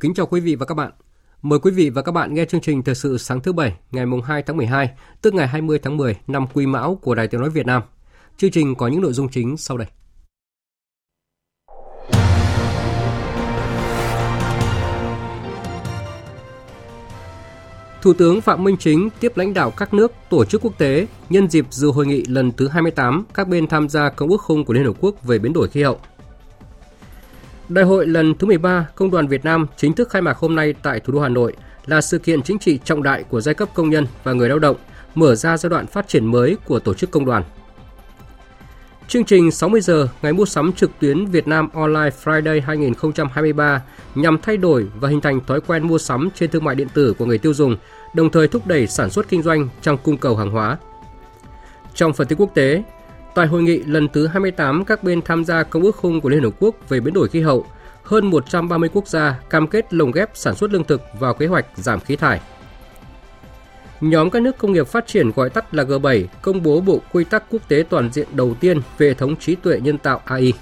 Kính chào quý vị và các bạn. Mời quý vị và các bạn nghe chương trình Thời sự sáng thứ Bảy ngày 2 tháng 12, tức ngày 20 tháng 10 năm Quý Mão của Đài Tiếng Nói Việt Nam. Chương trình có những nội dung chính sau đây. Thủ tướng Phạm Minh Chính tiếp lãnh đạo các nước, tổ chức quốc tế nhân dịp dự hội nghị lần thứ 28 các bên tham gia Công ước khung của Liên Hợp Quốc về biến đổi khí hậu Đại hội lần thứ 13 Công đoàn Việt Nam chính thức khai mạc hôm nay tại thủ đô Hà Nội là sự kiện chính trị trọng đại của giai cấp công nhân và người lao động, mở ra giai đoạn phát triển mới của tổ chức công đoàn. Chương trình 60 giờ ngày mua sắm trực tuyến Việt Nam Online Friday 2023 nhằm thay đổi và hình thành thói quen mua sắm trên thương mại điện tử của người tiêu dùng, đồng thời thúc đẩy sản xuất kinh doanh trong cung cầu hàng hóa. Trong phần tin quốc tế, Tại hội nghị lần thứ 28 các bên tham gia Công ước khung của Liên Hợp Quốc về biến đổi khí hậu, hơn 130 quốc gia cam kết lồng ghép sản xuất lương thực vào kế hoạch giảm khí thải. Nhóm các nước công nghiệp phát triển gọi tắt là G7 công bố bộ quy tắc quốc tế toàn diện đầu tiên về hệ thống trí tuệ nhân tạo AI.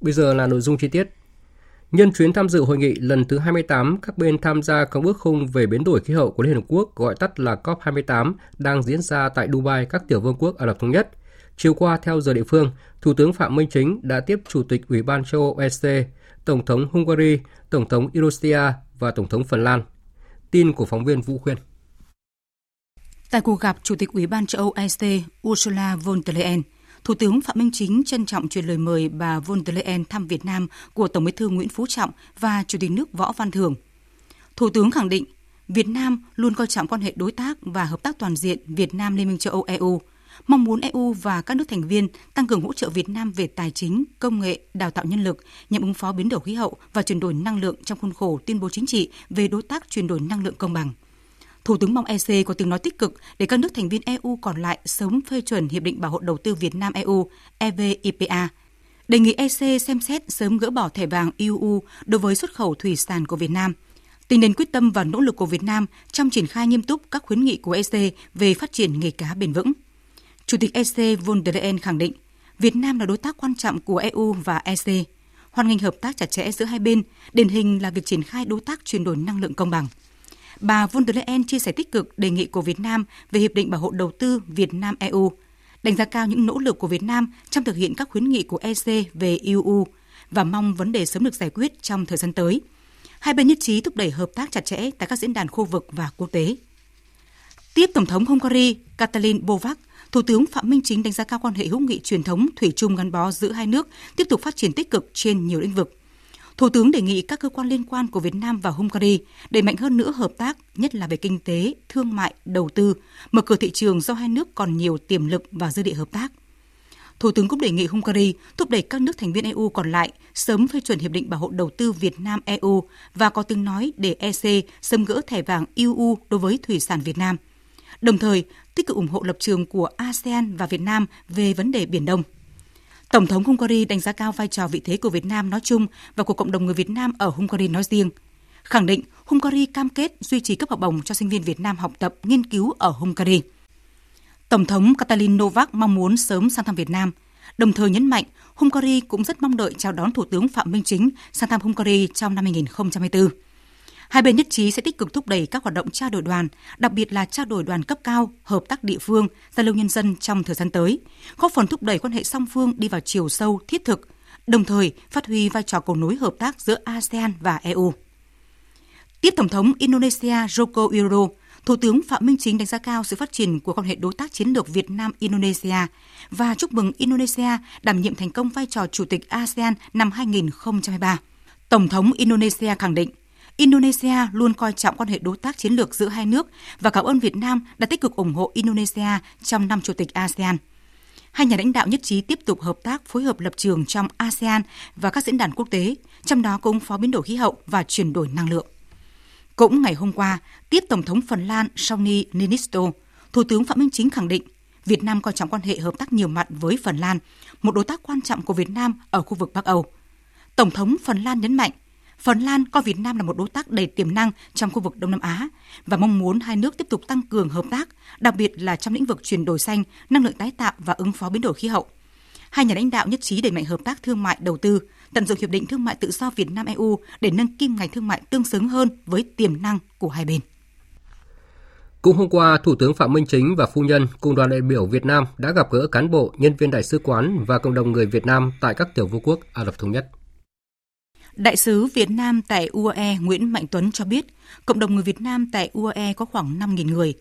Bây giờ là nội dung chi tiết. Nhân chuyến tham dự hội nghị lần thứ 28 các bên tham gia Công ước khung về biến đổi khí hậu của Liên Hợp Quốc gọi tắt là COP28 đang diễn ra tại Dubai, các tiểu vương quốc Ả Rập Thống Nhất. Chiều qua, theo giờ địa phương, Thủ tướng Phạm Minh Chính đã tiếp Chủ tịch Ủy ban châu Âu EC, Tổng thống Hungary, Tổng thống Irostia và Tổng thống Phần Lan. Tin của phóng viên Vũ Khuyên. Tại cuộc gặp, Chủ tịch Ủy ban châu Âu EC Ursula von der Leyen – Thủ tướng Phạm Minh Chính trân trọng truyền lời mời bà von der Leyen thăm Việt Nam của Tổng bí thư Nguyễn Phú Trọng và Chủ tịch nước Võ Văn Thưởng. Thủ tướng khẳng định Việt Nam luôn coi trọng quan hệ đối tác và hợp tác toàn diện Việt Nam Liên minh châu Âu EU, mong muốn EU và các nước thành viên tăng cường hỗ trợ Việt Nam về tài chính, công nghệ, đào tạo nhân lực nhằm ứng phó biến đổi khí hậu và chuyển đổi năng lượng trong khuôn khổ tuyên bố chính trị về đối tác chuyển đổi năng lượng công bằng. Thủ tướng mong EC có tiếng nói tích cực để các nước thành viên EU còn lại sớm phê chuẩn Hiệp định Bảo hộ Đầu tư Việt Nam EU EVIPA. Đề nghị EC xem xét sớm gỡ bỏ thẻ vàng EU đối với xuất khẩu thủy sản của Việt Nam. Tính đến quyết tâm và nỗ lực của Việt Nam trong triển khai nghiêm túc các khuyến nghị của EC về phát triển nghề cá bền vững. Chủ tịch EC von der Leyen khẳng định, Việt Nam là đối tác quan trọng của EU và EC. Hoan nghênh hợp tác chặt chẽ giữa hai bên, điển hình là việc triển khai đối tác chuyển đổi năng lượng công bằng bà von der Leyen chia sẻ tích cực đề nghị của Việt Nam về Hiệp định Bảo hộ Đầu tư Việt Nam-EU, đánh giá cao những nỗ lực của Việt Nam trong thực hiện các khuyến nghị của EC về EU và mong vấn đề sớm được giải quyết trong thời gian tới. Hai bên nhất trí thúc đẩy hợp tác chặt chẽ tại các diễn đàn khu vực và quốc tế. Tiếp Tổng thống Hungary Katalin Bovac, Thủ tướng Phạm Minh Chính đánh giá cao quan hệ hữu nghị truyền thống thủy chung gắn bó giữa hai nước tiếp tục phát triển tích cực trên nhiều lĩnh vực. Thủ tướng đề nghị các cơ quan liên quan của Việt Nam và Hungary đẩy mạnh hơn nữa hợp tác, nhất là về kinh tế, thương mại, đầu tư, mở cửa thị trường do hai nước còn nhiều tiềm lực và dư địa hợp tác. Thủ tướng cũng đề nghị Hungary thúc đẩy các nước thành viên EU còn lại sớm phê chuẩn hiệp định bảo hộ đầu tư Việt Nam EU và có tiếng nói để EC sớm gỡ thẻ vàng EU đối với thủy sản Việt Nam. Đồng thời, tích cực ủng hộ lập trường của ASEAN và Việt Nam về vấn đề Biển Đông. Tổng thống Hungary đánh giá cao vai trò vị thế của Việt Nam nói chung và của cộng đồng người Việt Nam ở Hungary nói riêng. Khẳng định Hungary cam kết duy trì cấp học bổng cho sinh viên Việt Nam học tập nghiên cứu ở Hungary. Tổng thống Katalin Novak mong muốn sớm sang thăm Việt Nam, đồng thời nhấn mạnh Hungary cũng rất mong đợi chào đón Thủ tướng Phạm Minh Chính sang thăm Hungary trong năm 2024. Hai bên nhất trí sẽ tích cực thúc đẩy các hoạt động trao đổi đoàn, đặc biệt là trao đổi đoàn cấp cao, hợp tác địa phương, giao lưu nhân dân trong thời gian tới, góp phần thúc đẩy quan hệ song phương đi vào chiều sâu, thiết thực, đồng thời phát huy vai trò cầu nối hợp tác giữa ASEAN và EU. Tiếp Tổng thống Indonesia Joko Widodo, Thủ tướng Phạm Minh Chính đánh giá cao sự phát triển của quan hệ đối tác chiến lược Việt Nam-Indonesia và chúc mừng Indonesia đảm nhiệm thành công vai trò Chủ tịch ASEAN năm 2023. Tổng thống Indonesia khẳng định, Indonesia luôn coi trọng quan hệ đối tác chiến lược giữa hai nước và cảm ơn Việt Nam đã tích cực ủng hộ Indonesia trong năm Chủ tịch ASEAN. Hai nhà lãnh đạo nhất trí tiếp tục hợp tác phối hợp lập trường trong ASEAN và các diễn đàn quốc tế, trong đó có ứng phó biến đổi khí hậu và chuyển đổi năng lượng. Cũng ngày hôm qua, tiếp Tổng thống Phần Lan Sauni Niinisto, Thủ tướng Phạm Minh Chính khẳng định Việt Nam coi trọng quan hệ hợp tác nhiều mặt với Phần Lan, một đối tác quan trọng của Việt Nam ở khu vực Bắc Âu. Tổng thống Phần Lan nhấn mạnh, Phần Lan coi Việt Nam là một đối tác đầy tiềm năng trong khu vực Đông Nam Á và mong muốn hai nước tiếp tục tăng cường hợp tác, đặc biệt là trong lĩnh vực chuyển đổi xanh, năng lượng tái tạo và ứng phó biến đổi khí hậu. Hai nhà lãnh đạo nhất trí đẩy mạnh hợp tác thương mại đầu tư, tận dụng hiệp định thương mại tự do Việt Nam EU để nâng kim ngạch thương mại tương xứng hơn với tiềm năng của hai bên. Cũng hôm qua, Thủ tướng Phạm Minh Chính và phu nhân cùng đoàn đại biểu Việt Nam đã gặp gỡ cán bộ, nhân viên đại sứ quán và cộng đồng người Việt Nam tại các tiểu vương quốc Ả Rập Thống Nhất. Đại sứ Việt Nam tại UAE Nguyễn Mạnh Tuấn cho biết, cộng đồng người Việt Nam tại UAE có khoảng 5.000 người.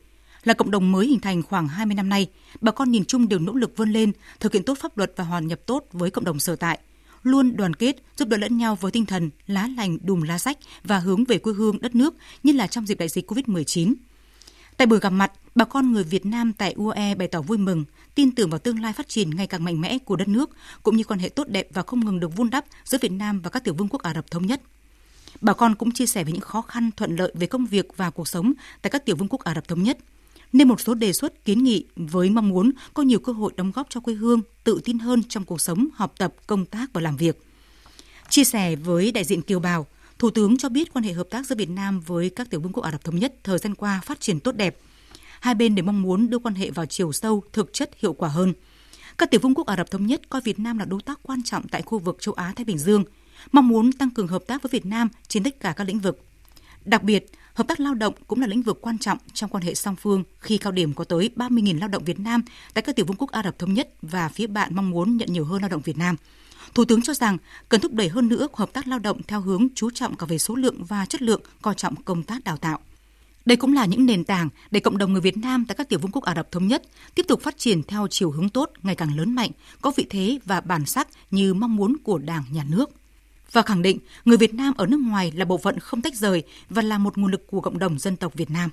Là cộng đồng mới hình thành khoảng 20 năm nay, bà con nhìn chung đều nỗ lực vươn lên, thực hiện tốt pháp luật và hòa nhập tốt với cộng đồng sở tại, luôn đoàn kết, giúp đỡ lẫn nhau với tinh thần lá lành đùm lá sách và hướng về quê hương đất nước như là trong dịp đại dịch COVID-19. Tại buổi gặp mặt, bà con người Việt Nam tại UAE bày tỏ vui mừng, tin tưởng vào tương lai phát triển ngày càng mạnh mẽ của đất nước, cũng như quan hệ tốt đẹp và không ngừng được vun đắp giữa Việt Nam và các tiểu vương quốc Ả Rập Thống Nhất. Bà con cũng chia sẻ về những khó khăn thuận lợi về công việc và cuộc sống tại các tiểu vương quốc Ả Rập Thống Nhất, nên một số đề xuất kiến nghị với mong muốn có nhiều cơ hội đóng góp cho quê hương, tự tin hơn trong cuộc sống, học tập, công tác và làm việc. Chia sẻ với đại diện kiều bào, Thủ tướng cho biết quan hệ hợp tác giữa Việt Nam với các tiểu vương quốc Ả Rập Thống Nhất thời gian qua phát triển tốt đẹp. Hai bên đều mong muốn đưa quan hệ vào chiều sâu, thực chất hiệu quả hơn. Các tiểu vương quốc Ả Rập Thống Nhất coi Việt Nam là đối tác quan trọng tại khu vực châu Á Thái Bình Dương, mong muốn tăng cường hợp tác với Việt Nam trên tất cả các lĩnh vực. Đặc biệt, hợp tác lao động cũng là lĩnh vực quan trọng trong quan hệ song phương khi cao điểm có tới 30.000 lao động Việt Nam tại các tiểu vương quốc Ả Rập Thống Nhất và phía bạn mong muốn nhận nhiều hơn lao động Việt Nam. Thủ tướng cho rằng cần thúc đẩy hơn nữa hợp tác lao động theo hướng chú trọng cả về số lượng và chất lượng, coi trọng công tác đào tạo. Đây cũng là những nền tảng để cộng đồng người Việt Nam tại các tiểu vương quốc Ả Rập Thống Nhất tiếp tục phát triển theo chiều hướng tốt, ngày càng lớn mạnh, có vị thế và bản sắc như mong muốn của Đảng, Nhà nước. Và khẳng định người Việt Nam ở nước ngoài là bộ phận không tách rời và là một nguồn lực của cộng đồng dân tộc Việt Nam.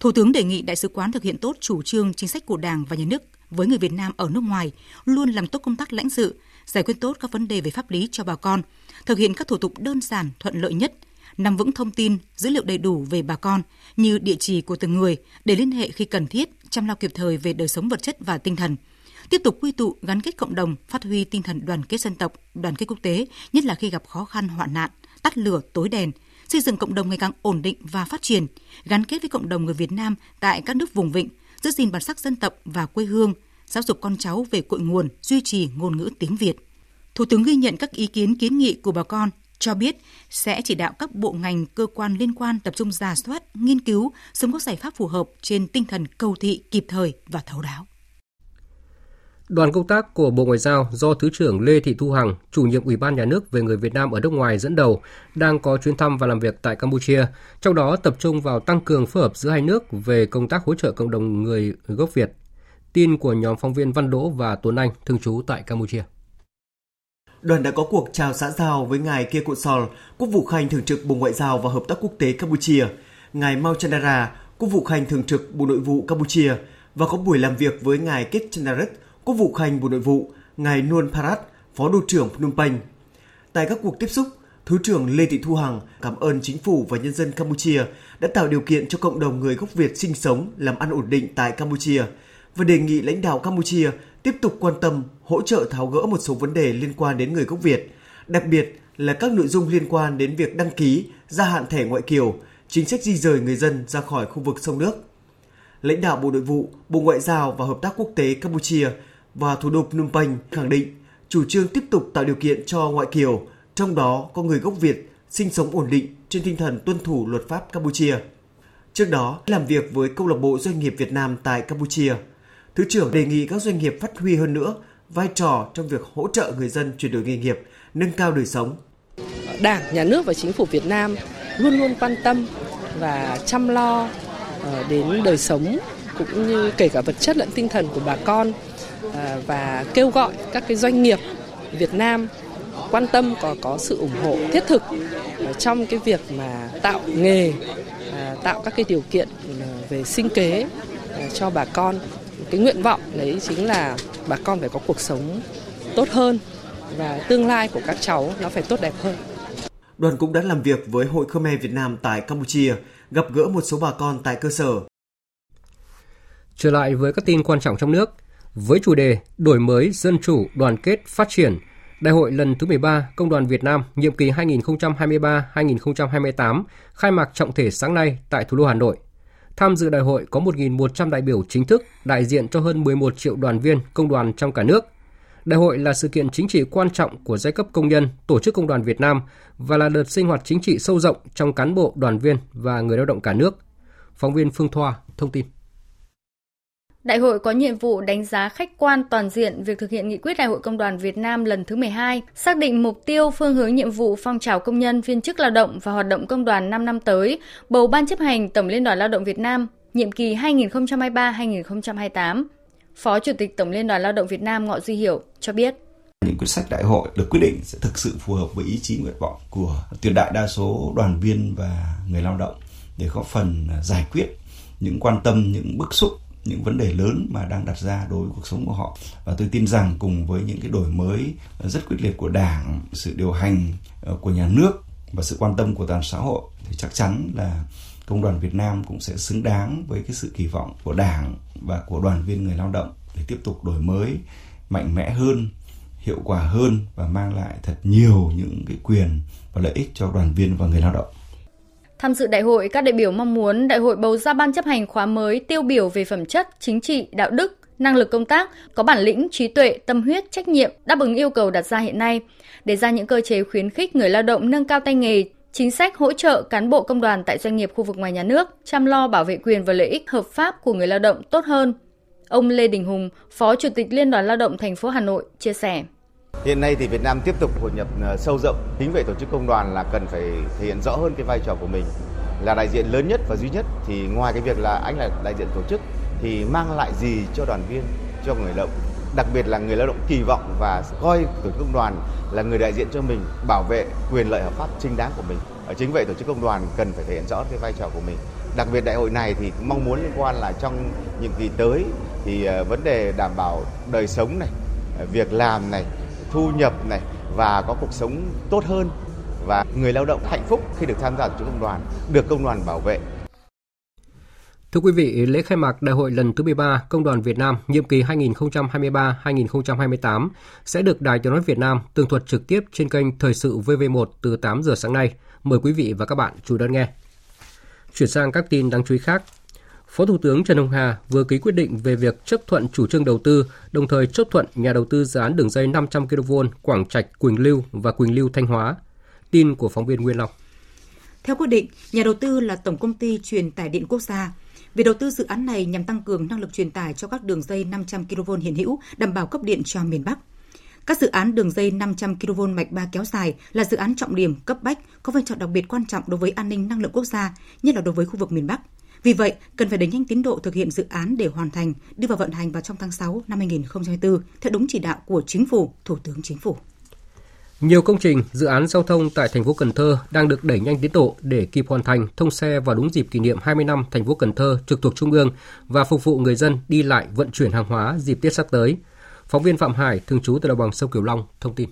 Thủ tướng đề nghị Đại sứ quán thực hiện tốt chủ trương chính sách của Đảng và Nhà nước với người Việt Nam ở nước ngoài, luôn làm tốt công tác lãnh sự, giải quyết tốt các vấn đề về pháp lý cho bà con, thực hiện các thủ tục đơn giản, thuận lợi nhất, nắm vững thông tin, dữ liệu đầy đủ về bà con như địa chỉ của từng người để liên hệ khi cần thiết, chăm lo kịp thời về đời sống vật chất và tinh thần. Tiếp tục quy tụ gắn kết cộng đồng, phát huy tinh thần đoàn kết dân tộc, đoàn kết quốc tế, nhất là khi gặp khó khăn hoạn nạn, tắt lửa tối đèn, xây dựng cộng đồng ngày càng ổn định và phát triển, gắn kết với cộng đồng người Việt Nam tại các nước vùng vịnh, giữ gìn bản sắc dân tộc và quê hương, giáo dục con cháu về cội nguồn, duy trì ngôn ngữ tiếng Việt. Thủ tướng ghi nhận các ý kiến kiến nghị của bà con, cho biết sẽ chỉ đạo các bộ ngành cơ quan liên quan tập trung giả soát, nghiên cứu, sớm có giải pháp phù hợp trên tinh thần cầu thị kịp thời và thấu đáo. Đoàn công tác của Bộ Ngoại giao do Thứ trưởng Lê Thị Thu Hằng, chủ nhiệm Ủy ban Nhà nước về người Việt Nam ở nước ngoài dẫn đầu, đang có chuyến thăm và làm việc tại Campuchia, trong đó tập trung vào tăng cường phối hợp giữa hai nước về công tác hỗ trợ cộng đồng người gốc Việt. Tin của nhóm phóng viên Văn Đỗ và Tuấn Anh, thường trú tại Campuchia. Đoàn đã có cuộc chào xã giao với ngài Kia Cụ Sòl, Quốc vụ Khanh thường trực Bộ Ngoại giao và Hợp tác Quốc tế Campuchia, ngài Mao Chandara, Quốc vụ Khanh thường trực Bộ Nội vụ Campuchia và có buổi làm việc với ngài Kết Chandarit, Quốc vụ Khanh Bộ Nội vụ, ngài Nuon Parat, Phó Đô trưởng Phnom Penh. Tại các cuộc tiếp xúc, Thứ trưởng Lê Thị Thu Hằng cảm ơn chính phủ và nhân dân Campuchia đã tạo điều kiện cho cộng đồng người gốc Việt sinh sống, làm ăn ổn định tại Campuchia và đề nghị lãnh đạo Campuchia tiếp tục quan tâm, hỗ trợ tháo gỡ một số vấn đề liên quan đến người gốc Việt, đặc biệt là các nội dung liên quan đến việc đăng ký, gia hạn thẻ ngoại kiều, chính sách di rời người dân ra khỏi khu vực sông nước. Lãnh đạo Bộ Nội vụ, Bộ Ngoại giao và Hợp tác Quốc tế Campuchia và thủ đô Phnom Penh khẳng định chủ trương tiếp tục tạo điều kiện cho ngoại kiều, trong đó có người gốc Việt sinh sống ổn định trên tinh thần tuân thủ luật pháp Campuchia. Trước đó, làm việc với câu lạc bộ doanh nghiệp Việt Nam tại Campuchia, Thứ trưởng đề nghị các doanh nghiệp phát huy hơn nữa vai trò trong việc hỗ trợ người dân chuyển đổi nghề nghiệp, nâng cao đời sống. Đảng, Nhà nước và Chính phủ Việt Nam luôn luôn quan tâm và chăm lo ờ, đến đời sống cũng như kể cả vật chất lẫn tinh thần của bà con ờ, và kêu gọi các cái doanh nghiệp Việt Nam quan tâm có có sự ủng hộ thiết thực ờ, trong cái việc mà tạo nghề tạo các cái điều kiện về sinh kế cho bà con cái nguyện vọng đấy chính là bà con phải có cuộc sống tốt hơn và tương lai của các cháu nó phải tốt đẹp hơn. Đoàn cũng đã làm việc với Hội Khmer Việt Nam tại Campuchia, gặp gỡ một số bà con tại cơ sở. Trở lại với các tin quan trọng trong nước, với chủ đề Đổi mới, dân chủ, đoàn kết, phát triển, Đại hội lần thứ 13 Công đoàn Việt Nam nhiệm kỳ 2023-2028 khai mạc trọng thể sáng nay tại thủ đô Hà Nội. Tham dự đại hội có 1.100 đại biểu chính thức đại diện cho hơn 11 triệu đoàn viên công đoàn trong cả nước. Đại hội là sự kiện chính trị quan trọng của giai cấp công nhân, tổ chức công đoàn Việt Nam và là đợt sinh hoạt chính trị sâu rộng trong cán bộ, đoàn viên và người lao động cả nước. Phóng viên Phương Thoa thông tin. Đại hội có nhiệm vụ đánh giá khách quan toàn diện việc thực hiện nghị quyết Đại hội Công đoàn Việt Nam lần thứ 12, xác định mục tiêu, phương hướng nhiệm vụ phong trào công nhân, viên chức lao động và hoạt động công đoàn 5 năm tới, bầu Ban chấp hành Tổng Liên đoàn Lao động Việt Nam nhiệm kỳ 2023-2028. Phó Chủ tịch Tổng Liên đoàn Lao động Việt Nam Ngọ Duy Hiểu cho biết. Những quyết sách đại hội được quyết định sẽ thực sự phù hợp với ý chí nguyện vọng của tuyệt đại đa số đoàn viên và người lao động để góp phần à, giải quyết những quan tâm, những bức xúc những vấn đề lớn mà đang đặt ra đối với cuộc sống của họ. Và tôi tin rằng cùng với những cái đổi mới rất quyết liệt của đảng, sự điều hành ờ, của nhà nước và sự quan tâm của toàn xã hội, thì chắc chắn là công đoàn Việt Nam cũng sẽ xứng đáng với cái sự kỳ vọng của đảng và của đoàn viên người lao động để tiếp tục đổi mới, mạnh mẽ hơn, hiệu quả hơn và mang lại thật nhiều những cái quyền và lợi ích cho đoàn viên và người lao động. Tham dự đại hội, các đại biểu mong muốn đại hội bầu ra ban chấp hành khóa mới tiêu biểu về phẩm chất, chính trị, đạo đức, năng lực công tác, có bản lĩnh, trí tuệ, tâm huyết, trách nhiệm, đáp ứng yêu cầu đặt ra hiện nay, đề ra những cơ chế khuyến khích người lao động nâng cao tay nghề, chính sách hỗ trợ cán bộ công đoàn tại doanh nghiệp khu vực ngoài nhà nước, chăm lo bảo vệ quyền và lợi ích hợp pháp của người lao động tốt hơn. Ông Lê Đình Hùng, Phó Chủ tịch Liên đoàn Lao động thành phố Hà Nội chia sẻ. Hiện nay thì Việt Nam tiếp tục hội nhập ờ, sâu rộng. Chính vậy tổ chức công đoàn là cần phải thể hiện rõ hơn cái vai trò của mình là đại diện lớn nhất và duy nhất thì ngoài cái việc là anh là đại diện tổ chức thì mang lại gì cho đoàn viên, cho người lao động đặc biệt là người lao động kỳ vọng và coi tổ chức công đoàn là người đại diện cho mình bảo vệ quyền lợi hợp pháp chính đáng của mình. Ở chính vậy tổ chức công đoàn cần phải thể hiện rõ cái vai trò của mình. Đặc biệt đại hội này thì mong muốn liên quan là trong nhiệm kỳ tới thì ờ, vấn đề đảm bảo đời sống này, ờ, việc làm này, thu nhập này và có cuộc sống tốt hơn và người lao động hạnh phúc khi được tham gia tổ chức công đoàn, được công đoàn bảo vệ. Thưa quý vị, lễ khai mạc Đại hội lần thứ 13 Công đoàn Việt Nam nhiệm kỳ 2023-2028 sẽ được Đài Tiếng nói Việt Nam tường thuật trực tiếp trên kênh Thời sự VV1 từ 8 giờ sáng nay. Mời quý vị và các bạn chú ý đón nghe. Chuyển sang các tin đáng chú ý khác. Phó Thủ tướng Trần Hồng Hà vừa ký quyết định về việc chấp thuận chủ trương đầu tư, đồng thời chấp thuận nhà đầu tư dự án đường dây 500 kV Quảng Trạch, Quỳnh Lưu và Quỳnh Lưu Thanh Hóa. Tin của phóng viên Nguyên Long. Theo quyết định, nhà đầu tư là Tổng công ty Truyền tải điện quốc gia. Việc đầu tư dự án này nhằm tăng cường năng lực truyền tải cho các đường dây 500 kV hiện hữu, đảm bảo cấp điện cho miền Bắc. Các dự án đường dây 500 kV mạch 3 kéo dài là dự án trọng điểm cấp bách có vai trò đặc biệt quan trọng đối với an ninh năng lượng quốc gia, nhất là đối với khu vực miền Bắc. Vì vậy, cần phải đẩy nhanh tiến độ thực hiện dự án để hoàn thành, đưa vào vận hành vào trong tháng 6 năm 2024 theo đúng chỉ đạo của Chính phủ, Thủ tướng Chính phủ. Nhiều công trình, dự án giao thông tại thành phố Cần Thơ đang được đẩy nhanh tiến độ để kịp hoàn thành thông xe vào đúng dịp kỷ niệm 20 năm thành phố Cần Thơ trực thuộc Trung ương và phục vụ người dân đi lại vận chuyển hàng hóa dịp Tết sắp tới. Phóng viên Phạm Hải, thường trú tại đồng bằng sông Cửu Long, thông tin.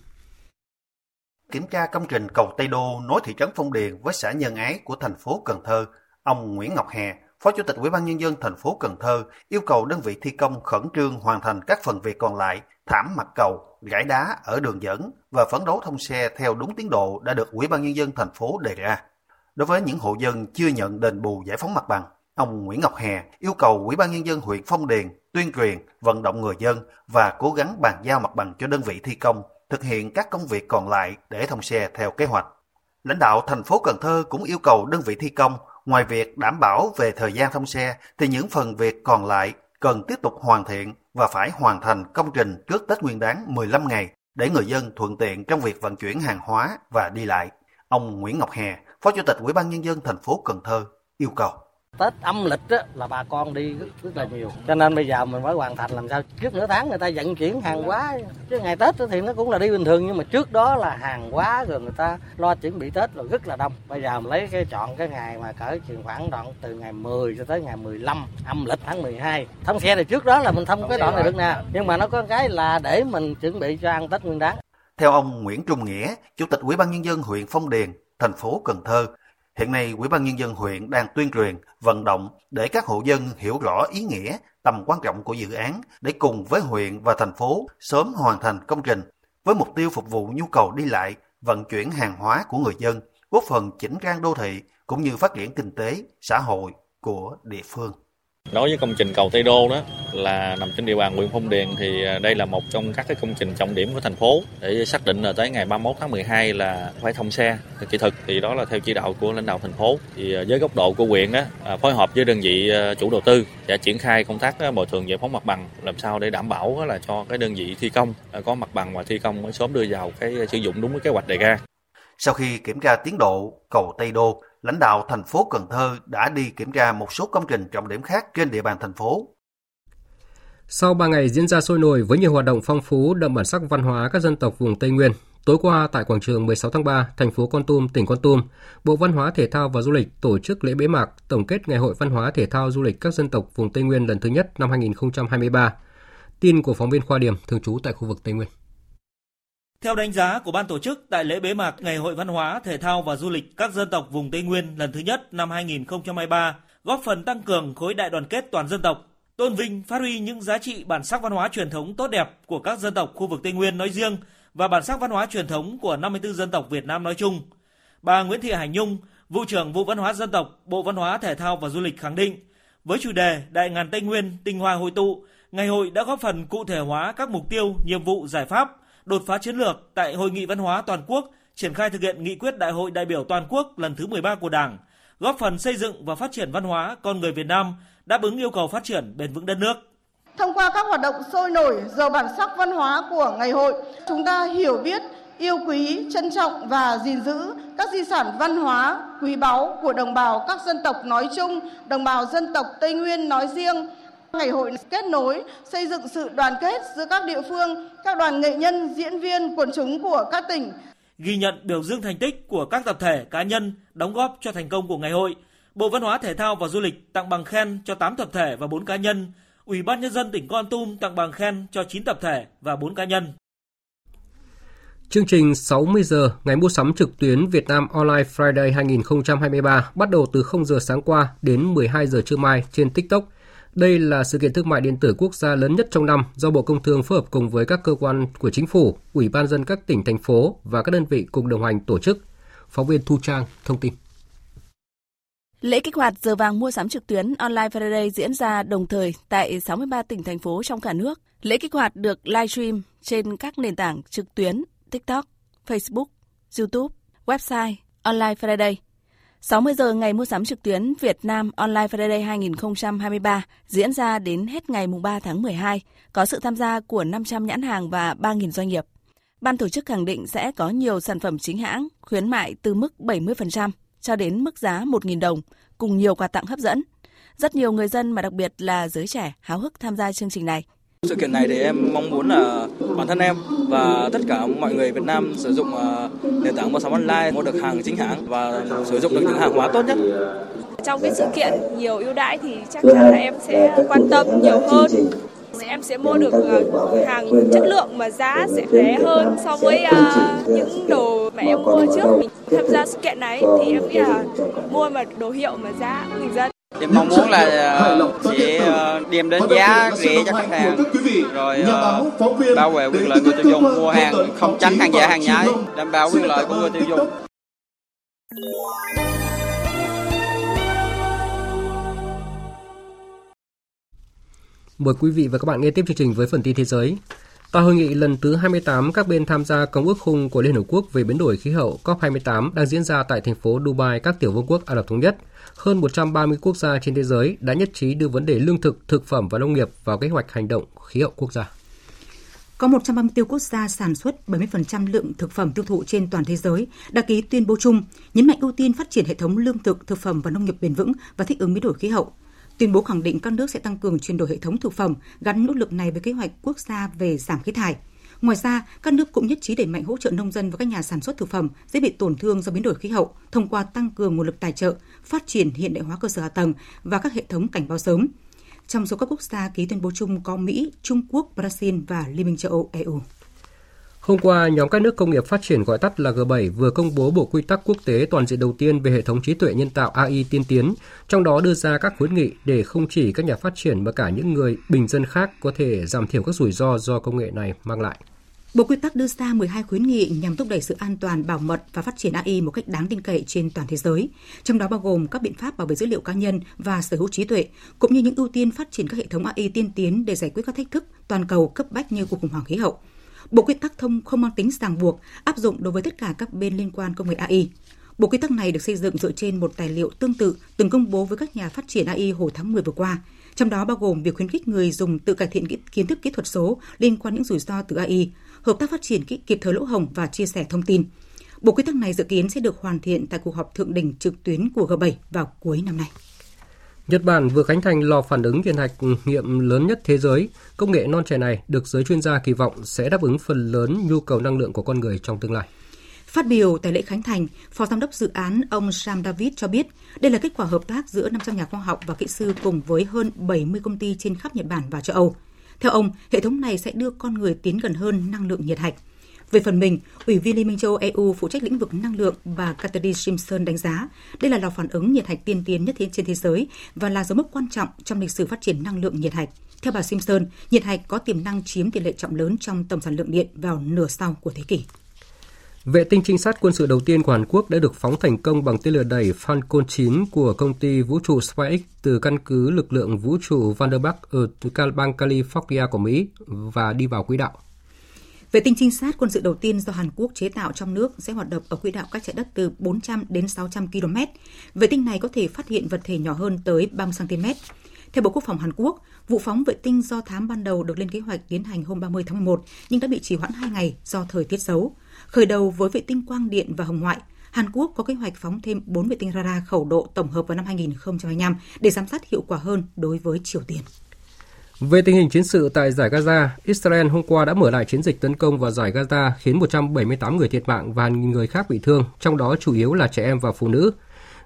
Kiểm tra công trình cầu Tây Đô nối thị trấn Phong Điền với xã Nhân Ái của thành phố Cần Thơ, ông Nguyễn Ngọc Hè, Phó Chủ tịch Ủy ban nhân dân thành phố Cần Thơ yêu cầu đơn vị thi công khẩn trương hoàn thành các phần việc còn lại, thảm mặt cầu, gãy đá ở đường dẫn và phấn đấu thông xe theo đúng tiến độ đã được Ủy ban nhân dân thành phố đề ra. Đối với những hộ dân chưa nhận đền bù giải phóng mặt bằng, ông Nguyễn Ngọc Hè yêu cầu Ủy ban nhân dân huyện Phong Điền tuyên truyền, vận động người dân và cố gắng bàn giao mặt bằng cho đơn vị thi công thực hiện các công việc còn lại để thông xe theo kế hoạch. Lãnh đạo thành phố Cần Thơ cũng yêu cầu đơn vị thi công Ngoài việc đảm bảo về thời gian thông xe, thì những phần việc còn lại cần tiếp tục hoàn thiện và phải hoàn thành công trình trước Tết Nguyên đán 15 ngày để người dân thuận tiện trong việc vận chuyển hàng hóa và đi lại. Ông Nguyễn Ngọc Hè, Phó Chủ tịch Ủy ban nhân dân thành phố Cần Thơ yêu cầu Tết âm lịch á, là bà con đi rất, rất là nhiều. Cho nên bây giờ mình phải hoàn thành làm sao trước nửa tháng người ta vận chuyển hàng hóa. Chứ ngày Tết thì nó cũng là đi bình thường nhưng mà trước đó là hàng hóa rồi người ta lo chuẩn bị Tết rồi rất là đông. Bây giờ mình lấy cái chọn cái ngày mà cỡ chừng khoảng đoạn từ ngày 10 cho tới ngày 15 âm lịch tháng 12. Thông xe thì trước đó là mình thông cái đoạn này được nè. Nhưng mà nó có cái là để mình chuẩn bị cho ăn Tết Nguyên đán. Theo ông Nguyễn Trung Nghĩa, Chủ tịch Ủy ban nhân dân huyện Phong Điền, thành phố Cần Thơ, hiện nay Ủy ban nhân dân huyện đang tuyên truyền, vận động để các hộ dân hiểu rõ ý nghĩa, tầm quan trọng của dự án để cùng với huyện và thành phố sớm hoàn thành công trình với mục tiêu phục vụ nhu cầu đi lại, vận chuyển hàng hóa của người dân, góp phần chỉnh trang đô thị cũng như phát triển kinh tế, xã hội của địa phương. Đối với công trình cầu Tây Đô đó, là nằm trên địa bàn huyện Phong Điền thì à, đây là một trong các cái công trình trọng điểm của thành phố để xác định là tới ngày 31 tháng 12 là phải thông xe kỹ thuật, thì đó là theo chỉ đạo của lãnh đạo thành phố thì à, với góc độ của huyện đó à, phối hợp với đơn vị chủ đầu tư sẽ triển khai công tác bồi thường giải phóng mặt bằng, làm sao để đảm bảo là cho cái đơn vị thi công có mặt bằng và thi công mới sớm đưa vào cái sử dụng đúng với kế hoạch đề ra. Sau khi kiểm tra tiến độ cầu Tây Đô lãnh đạo thành phố Cần Thơ đã đi kiểm tra một số công trình trọng điểm khác trên địa bàn thành phố. Sau 3 ngày diễn ra sôi nổi với nhiều hoạt động phong phú đậm bản sắc văn hóa các dân tộc vùng Tây Nguyên, tối qua tại quảng trường 16 tháng 3, thành phố Con Tum, tỉnh Con Tum, Bộ Văn hóa Thể thao và Du lịch tổ chức lễ bế mạc tổng kết Ngày hội Văn hóa Thể thao Du lịch các dân tộc vùng Tây Nguyên lần thứ nhất năm 2023. Tin của phóng viên Khoa Điểm thường trú tại khu vực Tây Nguyên. Theo đánh giá của ban tổ chức tại lễ bế mạc Ngày hội Văn hóa, Thể thao và Du lịch các dân tộc vùng Tây Nguyên lần thứ nhất năm 2023, góp phần tăng cường khối đại đoàn kết toàn dân tộc, tôn vinh phát huy những giá trị bản sắc văn hóa truyền thống tốt đẹp của các dân tộc khu vực Tây Nguyên nói riêng và bản sắc văn hóa truyền thống của 54 dân tộc Việt Nam nói chung. Bà Nguyễn Thị Hải Nhung, vụ trưởng vụ văn hóa dân tộc, Bộ Văn hóa Thể thao và Du lịch khẳng định, với chủ đề Đại ngàn Tây Nguyên tinh hoa hội tụ, ngày hội đã góp phần cụ thể hóa các mục tiêu, nhiệm vụ, giải pháp đột phá chiến lược tại Hội nghị Văn hóa Toàn quốc triển khai thực hiện nghị quyết Đại hội đại biểu toàn quốc lần thứ 13 của Đảng, góp phần xây dựng và phát triển văn hóa con người Việt Nam, đáp ứng yêu cầu phát triển bền vững đất nước. Thông qua các hoạt động sôi nổi, giàu bản sắc văn hóa của ngày hội, chúng ta hiểu biết, yêu quý, trân trọng và gìn giữ các di sản văn hóa quý báu của đồng bào các dân tộc nói chung, đồng bào dân tộc Tây Nguyên nói riêng, Ngày hội kết nối, xây dựng sự đoàn kết giữa các địa phương, các đoàn nghệ nhân, diễn viên, quần chúng của các tỉnh. Ghi nhận biểu dương thành tích của các tập thể, cá nhân đóng góp cho thành công của ngày hội. Bộ Văn hóa Thể thao và Du lịch tặng bằng khen cho 8 tập thể và 4 cá nhân. Ủy ban Nhân dân tỉnh Con Tum tặng bằng khen cho 9 tập thể và 4 cá nhân. Chương trình 60 giờ ngày mua sắm trực tuyến Việt Nam Online Friday 2023 bắt đầu từ 0 giờ sáng qua đến 12 giờ trưa mai trên TikTok đây là sự kiện thương mại điện tử quốc gia lớn nhất trong năm do Bộ Công Thương phối hợp cùng với các cơ quan của chính phủ, Ủy ban dân các tỉnh, thành phố và các đơn vị cùng đồng hành tổ chức. Phóng viên Thu Trang thông tin. Lễ kích hoạt giờ vàng mua sắm trực tuyến Online Friday diễn ra đồng thời tại 63 tỉnh, thành phố trong cả nước. Lễ kích hoạt được livestream trên các nền tảng trực tuyến TikTok, Facebook, YouTube, website Online Friday – 60 giờ ngày mua sắm trực tuyến Việt Nam Online Friday 2023 diễn ra đến hết ngày 3 tháng 12, có sự tham gia của 500 nhãn hàng và 3.000 doanh nghiệp. Ban tổ chức khẳng định sẽ có nhiều sản phẩm chính hãng, khuyến mại từ mức 70% cho đến mức giá 1.000 đồng, cùng nhiều quà tặng hấp dẫn. Rất nhiều người dân mà đặc biệt là giới trẻ háo hức tham gia chương trình này. Sự kiện này thì em mong muốn là bản thân em và tất cả mọi người Việt Nam sử dụng ờ, nền tảng mua sắm online, mua được hàng chính hãng và sử dụng được những hàng hóa tốt nhất. Trong cái sự kiện nhiều ưu đãi thì chắc chắn là em sẽ quan tâm nhiều hơn. Em sẽ mua được ờ, hàng chất lượng mà giá sẽ rẻ hơn so với ờ, những đồ mà em mua trước. Mình tham gia sự kiện này thì em nghĩ là mua mà đồ hiệu mà giá bình dân. Em mong muốn là sẽ ờ, đem đến giá rẻ cho khách hàng rồi ờ, bảo vệ quyền lợi người tiêu dùng mua hàng không tránh hàng giả hàng nhái đảm bảo quyền lợi của người tiêu dùng. Mời quý vị và các bạn nghe tiếp chương trình với phần tin thế giới. Tại hội nghị lần thứ 28 các bên tham gia Công ước khung của Liên Hợp Quốc về biến đổi khí hậu COP28 đang diễn ra tại thành phố Dubai, các tiểu vương quốc Ả Rập Thống Nhất – hơn 130 quốc gia trên thế giới đã nhất trí đưa vấn đề lương thực, thực phẩm và nông nghiệp vào kế hoạch hành động khí hậu quốc gia. có 130 quốc gia sản xuất 70% lượng thực phẩm tiêu thụ trên toàn thế giới đã ký tuyên bố chung nhấn mạnh ưu tiên phát triển hệ thống lương thực, thực phẩm và nông nghiệp bền vững và thích ứng biến đổi khí hậu. Tuyên bố khẳng định các nước sẽ tăng cường chuyển đổi hệ thống thực phẩm, gắn nỗ lực này với kế hoạch quốc gia về giảm khí thải. Ngoài ra, các nước cũng nhất trí đẩy mạnh hỗ trợ nông dân và các nhà sản xuất thực phẩm dễ bị tổn thương do biến đổi khí hậu thông qua tăng cường nguồn lực tài trợ, phát triển hiện đại hóa cơ sở hạ tầng và các hệ thống cảnh báo sớm. Trong số các quốc gia ký tuyên bố chung có Mỹ, Trung Quốc, Brazil và Liên minh châu Âu EU. Hôm qua, nhóm các nước công nghiệp phát triển gọi tắt là G7 vừa công bố bộ quy tắc quốc tế toàn diện đầu tiên về hệ thống trí tuệ nhân tạo AI tiên tiến, trong đó đưa ra các khuyến nghị để không chỉ các nhà phát triển mà cả những người bình dân khác có thể giảm thiểu các rủi ro do công nghệ này mang lại. Bộ quy tắc đưa ra 12 khuyến nghị nhằm thúc đẩy sự an toàn, bảo mật và phát triển AI một cách đáng tin cậy trên toàn thế giới, trong đó bao gồm các biện pháp bảo vệ dữ liệu cá nhân và sở hữu trí tuệ, cũng như những ưu tiên phát triển các hệ thống AI tiên tiến để giải quyết các thách thức toàn cầu cấp bách như cuộc khủng hoảng khí hậu. Bộ quy tắc thông không mang tính ràng buộc, áp dụng đối với tất cả các bên liên quan công nghệ AI. Bộ quy tắc này được xây dựng dựa trên một tài liệu tương tự từng công bố với các nhà phát triển AI hồi tháng 10 vừa qua, trong đó bao gồm việc khuyến khích người dùng tự cải thiện kiến thức kỹ thuật số liên quan những rủi ro từ AI, hợp tác phát triển kịp thời lỗ hổng và chia sẻ thông tin. Bộ quy tắc này dự kiến sẽ được hoàn thiện tại cuộc họp thượng đỉnh trực tuyến của G7 vào cuối năm nay. Nhật Bản vừa khánh thành lò phản ứng điện hạch nghiệm lớn nhất thế giới. Công nghệ non trẻ này được giới chuyên gia kỳ vọng sẽ đáp ứng phần lớn nhu cầu năng lượng của con người trong tương lai. Phát biểu tại lễ khánh thành, Phó Giám đốc dự án ông Sam David cho biết đây là kết quả hợp tác giữa 500 nhà khoa học và kỹ sư cùng với hơn 70 công ty trên khắp Nhật Bản và châu Âu. Theo ông, hệ thống này sẽ đưa con người tiến gần hơn năng lượng nhiệt hạch. Về phần mình, Ủy viên Liên minh châu EU phụ trách lĩnh vực năng lượng bà Catherine Simpson đánh giá đây là lò phản ứng nhiệt hạch tiên tiến nhất trên thế giới và là dấu mốc quan trọng trong lịch sử phát triển năng lượng nhiệt hạch. Theo bà Simpson, nhiệt hạch có tiềm năng chiếm tỷ lệ trọng lớn trong tổng sản lượng điện vào nửa sau của thế kỷ. Vệ tinh trinh sát quân sự đầu tiên của Hàn Quốc đã được phóng thành công bằng tên lửa đẩy Falcon 9 của công ty vũ trụ SpaceX từ căn cứ lực lượng vũ trụ Vandenberg ở bang California của Mỹ và đi vào quỹ đạo. Vệ tinh trinh sát quân sự đầu tiên do Hàn Quốc chế tạo trong nước sẽ hoạt động ở quỹ đạo cách trái đất từ 400 đến 600 km. Vệ tinh này có thể phát hiện vật thể nhỏ hơn tới 30 cm. Theo Bộ Quốc phòng Hàn Quốc, vụ phóng vệ tinh do thám ban đầu được lên kế hoạch tiến hành hôm 30 tháng 11 nhưng đã bị trì hoãn 2 ngày do thời tiết xấu. Khởi đầu với vệ tinh quang điện và hồng ngoại, Hàn Quốc có kế hoạch phóng thêm 4 vệ tinh radar khẩu độ tổng hợp vào năm 2025 để giám sát hiệu quả hơn đối với Triều Tiên. Về tình hình chiến sự tại giải Gaza, Israel hôm qua đã mở lại chiến dịch tấn công vào giải Gaza khiến 178 người thiệt mạng và hàng nghìn người khác bị thương, trong đó chủ yếu là trẻ em và phụ nữ.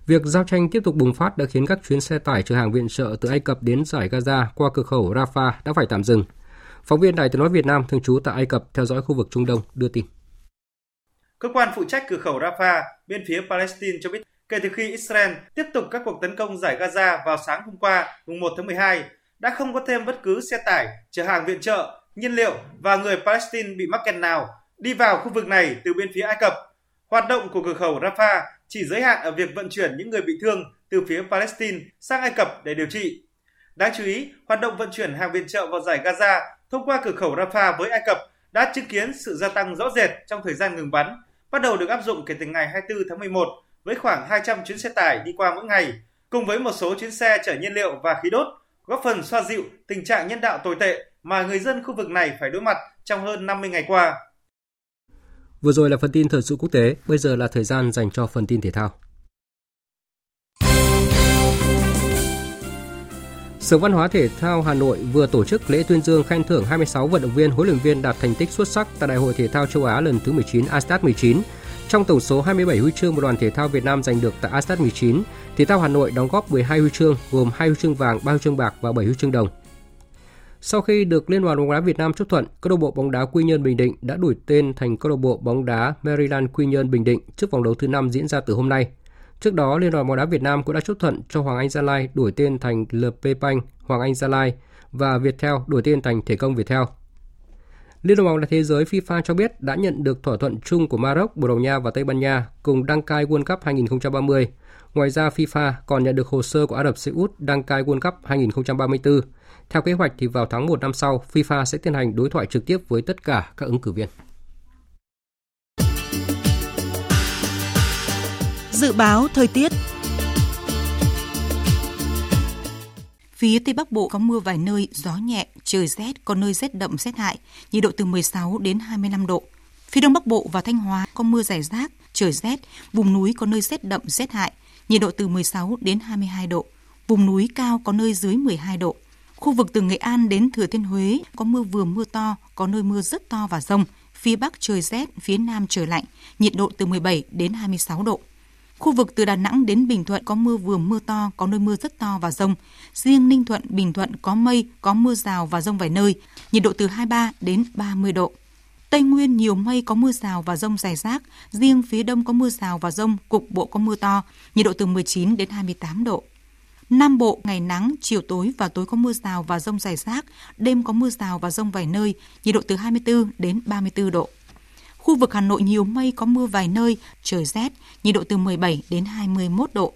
Việc giao tranh tiếp tục bùng phát đã khiến các chuyến xe tải chở hàng viện trợ từ Ai Cập đến giải Gaza qua cửa khẩu Rafah đã phải tạm dừng. Phóng viên Đài tiếng nói Việt Nam thường trú tại Ai Cập theo dõi khu vực Trung Đông đưa tin. Cơ quan phụ trách cửa khẩu Rafah bên phía Palestine cho biết kể từ khi Israel tiếp tục các cuộc tấn công giải Gaza vào sáng hôm qua, mùng 1 tháng 12, đã không có thêm bất cứ xe tải chở hàng viện trợ, nhiên liệu và người Palestine bị mắc kẹt nào đi vào khu vực này từ bên phía Ai Cập. Hoạt động của cửa khẩu Rafah chỉ giới hạn ở việc vận chuyển những người bị thương từ phía Palestine sang Ai Cập để điều trị. Đáng chú ý, hoạt động vận chuyển hàng viện trợ vào giải Gaza thông qua cửa khẩu Rafah với Ai Cập đã chứng kiến sự gia tăng rõ rệt trong thời gian ngừng bắn, bắt đầu được áp dụng kể từ ngày 24 tháng 11 với khoảng 200 chuyến xe tải đi qua mỗi ngày, cùng với một số chuyến xe chở nhiên liệu và khí đốt, góp phần xoa dịu tình trạng nhân đạo tồi tệ mà người dân khu vực này phải đối mặt trong hơn 50 ngày qua. Vừa rồi là phần tin thời sự quốc tế, bây giờ là thời gian dành cho phần tin thể thao. Sở Văn hóa Thể thao Hà Nội vừa tổ chức lễ tuyên dương khen thưởng 26 vận động viên huấn luyện viên đạt thành tích xuất sắc tại Đại hội Thể thao châu Á lần thứ 19 ASTAT 19. Trong tổng số 27 huy chương mà đoàn thể thao Việt Nam giành được tại ASEAN 19, Thể thao Hà Nội đóng góp 12 huy chương gồm 2 huy chương vàng, 3 huy chương bạc và 7 huy chương đồng. Sau khi được Liên đoàn bóng đá Việt Nam chấp thuận, câu lạc bộ bóng đá Quy Nhơn Bình Định đã đổi tên thành câu lạc bộ bóng đá Maryland Quy Nhơn Bình Định trước vòng đấu thứ 5 diễn ra từ hôm nay. Trước đó, Liên đoàn bóng đá Việt Nam cũng đã chấp thuận cho Hoàng Anh Gia Lai đổi tên thành LP Bank Hoàng Anh Gia Lai và Viettel đổi tên thành Thể công Viettel. Liên đoàn bóng đá thế giới FIFA cho biết đã nhận được thỏa thuận chung của Maroc, Bồ Đào Nha và Tây Ban Nha cùng đăng cai World Cup 2030. Ngoài ra, FIFA còn nhận được hồ sơ của Ả Rập Xê Út đăng cai World Cup 2034. Theo kế hoạch thì vào tháng 1 năm sau, FIFA sẽ tiến hành đối thoại trực tiếp với tất cả các ứng cử viên. Dự báo thời tiết Phía Tây Bắc Bộ có mưa vài nơi, gió nhẹ, trời rét, có nơi rét đậm rét hại, nhiệt độ từ 16 đến 25 độ. Phía Đông Bắc Bộ và Thanh Hóa có mưa rải rác, trời rét, vùng núi có nơi rét đậm rét hại, nhiệt độ từ 16 đến 22 độ. Vùng núi cao có nơi dưới 12 độ. Khu vực từ Nghệ An đến Thừa Thiên Huế có mưa vừa mưa to, có nơi mưa rất to và rông. Phía Bắc trời rét, phía Nam trời lạnh, nhiệt độ từ 17 đến 26 độ. Khu vực từ Đà Nẵng đến Bình Thuận có mưa vừa mưa to, có nơi mưa rất to và rông. Riêng Ninh Thuận, Bình Thuận có mây, có mưa rào và rông vài nơi, nhiệt độ từ 23 đến 30 độ. Tây Nguyên nhiều mây có mưa rào và rông rải rác, riêng phía đông có mưa rào và rông, cục bộ có mưa to, nhiệt độ từ 19 đến 28 độ. Nam Bộ ngày nắng, chiều tối và tối có mưa rào và rông rải rác, đêm có mưa rào và rông vài nơi, nhiệt độ từ 24 đến 34 độ. Khu vực Hà Nội nhiều mây có mưa vài nơi, trời rét, nhiệt độ từ 17 đến 21 độ.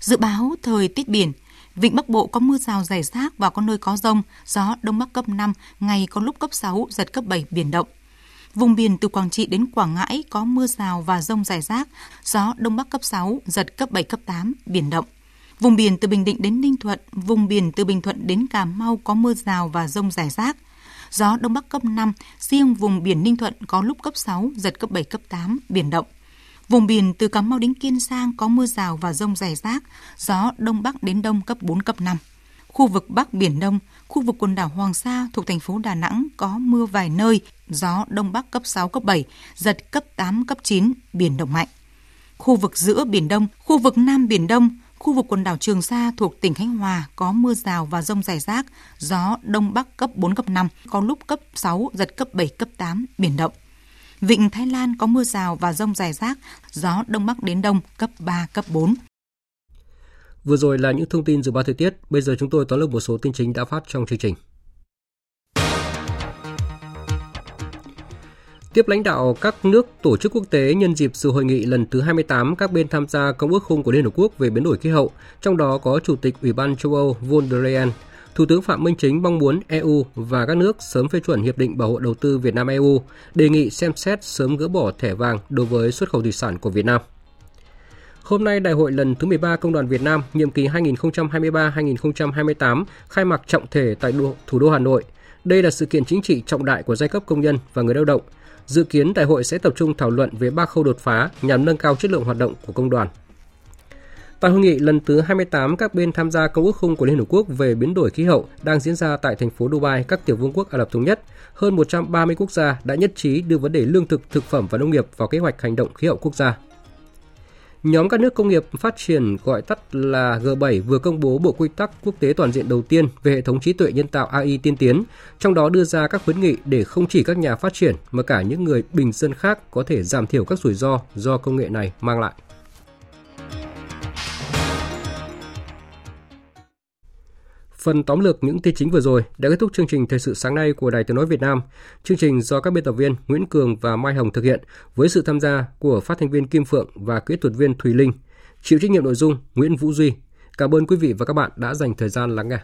Dự báo thời tiết biển, Vịnh Bắc Bộ có mưa rào rải rác và có nơi có rông, gió Đông Bắc cấp 5, ngày có lúc cấp 6, giật cấp 7 biển động. Vùng biển từ Quảng Trị đến Quảng Ngãi có mưa rào và rông rải rác, gió Đông Bắc cấp 6, giật cấp 7, cấp 8, biển động. Vùng biển từ Bình Định đến Ninh Thuận, vùng biển từ Bình Thuận đến Cà Mau có mưa rào và rông rải rác. Gió Đông Bắc cấp 5, riêng vùng biển Ninh Thuận có lúc cấp 6, giật cấp 7, cấp 8, biển động. Vùng biển từ Cà Mau đến Kiên Giang có mưa rào và rông rải rác, gió Đông Bắc đến Đông cấp 4, cấp 5. Khu vực Bắc Biển Đông, khu vực quần đảo Hoàng Sa thuộc thành phố Đà Nẵng có mưa vài nơi, gió Đông Bắc cấp 6, cấp 7, giật cấp 8, cấp 9, biển động mạnh. Khu vực giữa Biển Đông, khu vực Nam Biển Đông, khu vực quần đảo Trường Sa thuộc tỉnh Khánh Hòa có mưa rào và rông rải rác, gió Đông Bắc cấp 4, cấp 5, có lúc cấp 6, giật cấp 7, cấp 8, biển động. Vịnh Thái Lan có mưa rào và rông rải rác, gió Đông Bắc đến Đông cấp 3, cấp 4. Vừa rồi là những thông tin dự báo thời tiết, bây giờ chúng tôi tóm lược một số tin chính đã phát trong chương trình. Tiếp lãnh đạo các nước tổ chức quốc tế nhân dịp sự hội nghị lần thứ 28 các bên tham gia Công ước khung của Liên Hợp Quốc về biến đổi khí hậu, trong đó có Chủ tịch Ủy ban châu Âu von der Leyen. Thủ tướng Phạm Minh Chính mong muốn EU và các nước sớm phê chuẩn Hiệp định Bảo hộ Đầu tư Việt Nam EU, đề nghị xem xét sớm gỡ bỏ thẻ vàng đối với xuất khẩu thủy sản của Việt Nam. Hôm nay, Đại hội lần thứ 13 Công đoàn Việt Nam nhiệm kỳ 2023-2028 khai mạc trọng thể tại thủ đô Hà Nội. Đây là sự kiện chính trị trọng đại của giai cấp công nhân và người lao động. Dự kiến đại hội sẽ tập trung thảo luận về ba khâu đột phá nhằm nâng cao chất lượng hoạt động của công đoàn. Tại hội nghị lần thứ 28 các bên tham gia Công ước khung của Liên Hợp Quốc về biến đổi khí hậu đang diễn ra tại thành phố Dubai, các tiểu vương quốc Ả Rập Thống Nhất, hơn 130 quốc gia đã nhất trí đưa vấn đề lương thực, thực phẩm và nông nghiệp vào kế hoạch hành động khí hậu quốc gia. Nhóm các nước công nghiệp phát triển gọi tắt là G7 vừa công bố bộ quy tắc quốc tế toàn diện đầu tiên về hệ thống trí tuệ nhân tạo AI tiên tiến, trong đó đưa ra các khuyến nghị để không chỉ các nhà phát triển mà cả những người bình dân khác có thể giảm thiểu các rủi ro do công nghệ này mang lại. Phần tóm lược những tin chính vừa rồi đã kết thúc chương trình Thời sự sáng nay của Đài Tiếng Nói Việt Nam. Chương trình do các biên tập viên Nguyễn Cường và Mai Hồng thực hiện với sự tham gia của phát thanh viên Kim Phượng và kỹ thuật viên Thùy Linh. Chịu trách nhiệm nội dung Nguyễn Vũ Duy. Cảm ơn quý vị và các bạn đã dành thời gian lắng nghe.